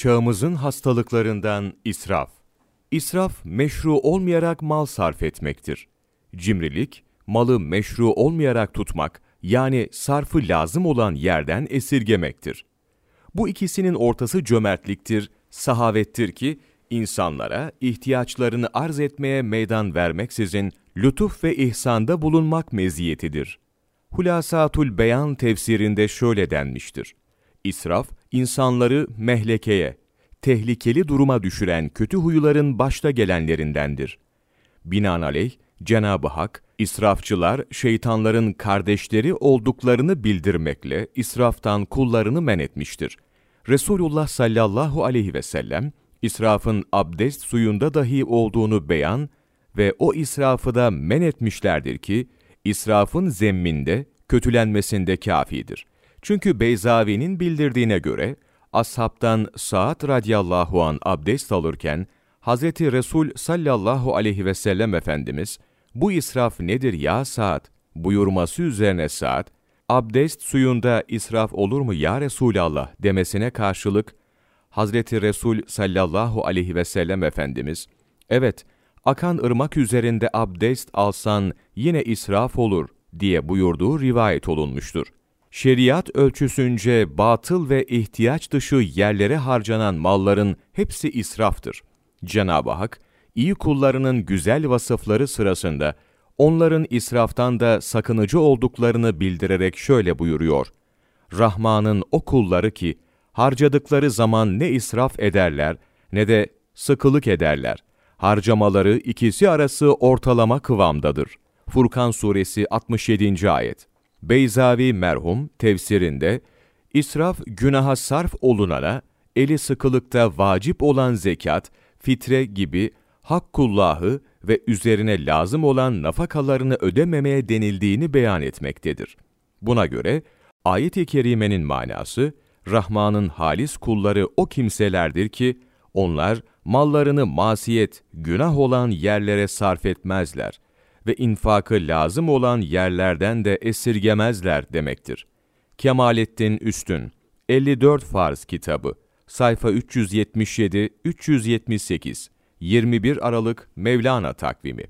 Çağımızın hastalıklarından israf. İsraf, meşru olmayarak mal sarf etmektir. Cimrilik, malı meşru olmayarak tutmak, yani sarfı lazım olan yerden esirgemektir. Bu ikisinin ortası cömertliktir, sahavettir ki, insanlara ihtiyaçlarını arz etmeye meydan vermeksizin lütuf ve ihsanda bulunmak meziyetidir. Hulasatul Beyan tefsirinde şöyle denmiştir. İsraf, insanları mehlekeye, tehlikeli duruma düşüren kötü huyların başta gelenlerindendir. Binaenaleyh, Cenab-ı Hak, israfçılar şeytanların kardeşleri olduklarını bildirmekle israftan kullarını men etmiştir. Resulullah sallallahu aleyhi ve sellem, israfın abdest suyunda dahi olduğunu beyan ve o israfı da men etmişlerdir ki, israfın zemminde, kötülenmesinde kafidir. Çünkü Beyzavi'nin bildirdiğine göre, ashabtan Sa'd radıyallahu an abdest alırken, Hazreti Resul sallallahu aleyhi ve sellem Efendimiz, bu israf nedir ya Sa'd buyurması üzerine Sa'd, abdest suyunda israf olur mu ya Resulallah? demesine karşılık, Hazreti Resul sallallahu aleyhi ve sellem Efendimiz, evet, akan ırmak üzerinde abdest alsan yine israf olur diye buyurduğu rivayet olunmuştur. Şeriat ölçüsünce batıl ve ihtiyaç dışı yerlere harcanan malların hepsi israftır. Cenab-ı Hak, iyi kullarının güzel vasıfları sırasında onların israftan da sakınıcı olduklarını bildirerek şöyle buyuruyor. Rahman'ın o kulları ki, harcadıkları zaman ne israf ederler ne de sıkılık ederler. Harcamaları ikisi arası ortalama kıvamdadır. Furkan Suresi 67. Ayet Beyzavi merhum tefsirinde, israf günaha sarf olunana, eli sıkılıkta vacip olan zekat, fitre gibi hakkullahı ve üzerine lazım olan nafakalarını ödememeye denildiğini beyan etmektedir. Buna göre, ayet-i kerimenin manası, Rahman'ın halis kulları o kimselerdir ki, onlar mallarını masiyet, günah olan yerlere sarf etmezler ve infakı lazım olan yerlerden de esirgemezler demektir. Kemalettin Üstün 54 Farz Kitabı Sayfa 377-378 21 Aralık Mevlana Takvimi